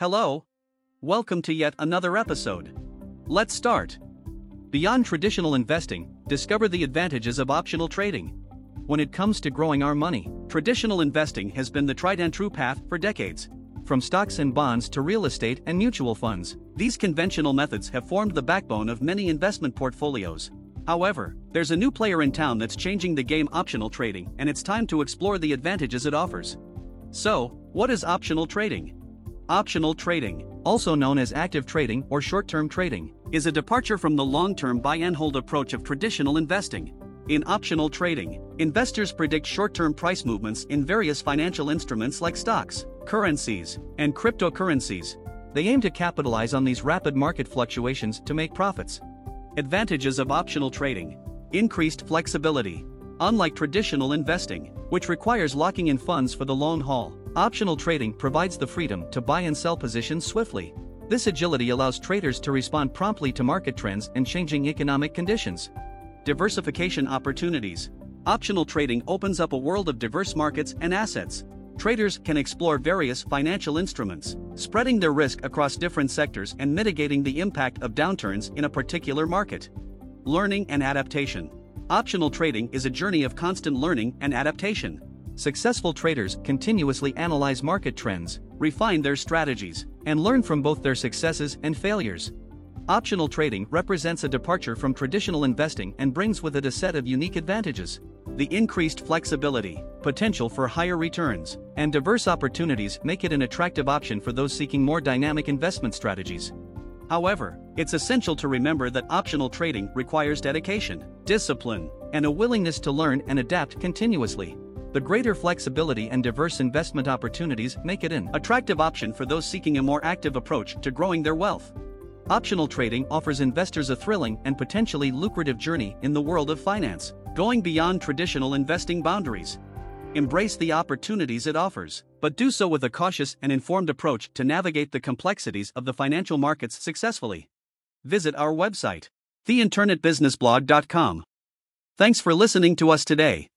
Hello. Welcome to yet another episode. Let's start. Beyond traditional investing, discover the advantages of optional trading. When it comes to growing our money, traditional investing has been the tried and true path for decades. From stocks and bonds to real estate and mutual funds, these conventional methods have formed the backbone of many investment portfolios. However, there's a new player in town that's changing the game optional trading, and it's time to explore the advantages it offers. So, what is optional trading? Optional trading, also known as active trading or short term trading, is a departure from the long term buy and hold approach of traditional investing. In optional trading, investors predict short term price movements in various financial instruments like stocks, currencies, and cryptocurrencies. They aim to capitalize on these rapid market fluctuations to make profits. Advantages of optional trading increased flexibility. Unlike traditional investing, which requires locking in funds for the long haul, optional trading provides the freedom to buy and sell positions swiftly. This agility allows traders to respond promptly to market trends and changing economic conditions. Diversification opportunities. Optional trading opens up a world of diverse markets and assets. Traders can explore various financial instruments, spreading their risk across different sectors and mitigating the impact of downturns in a particular market. Learning and adaptation. Optional trading is a journey of constant learning and adaptation. Successful traders continuously analyze market trends, refine their strategies, and learn from both their successes and failures. Optional trading represents a departure from traditional investing and brings with it a set of unique advantages. The increased flexibility, potential for higher returns, and diverse opportunities make it an attractive option for those seeking more dynamic investment strategies. However, it's essential to remember that optional trading requires dedication, discipline, and a willingness to learn and adapt continuously. The greater flexibility and diverse investment opportunities make it an attractive option for those seeking a more active approach to growing their wealth. Optional trading offers investors a thrilling and potentially lucrative journey in the world of finance, going beyond traditional investing boundaries. Embrace the opportunities it offers, but do so with a cautious and informed approach to navigate the complexities of the financial markets successfully. Visit our website, theinternetbusinessblog.com. Thanks for listening to us today.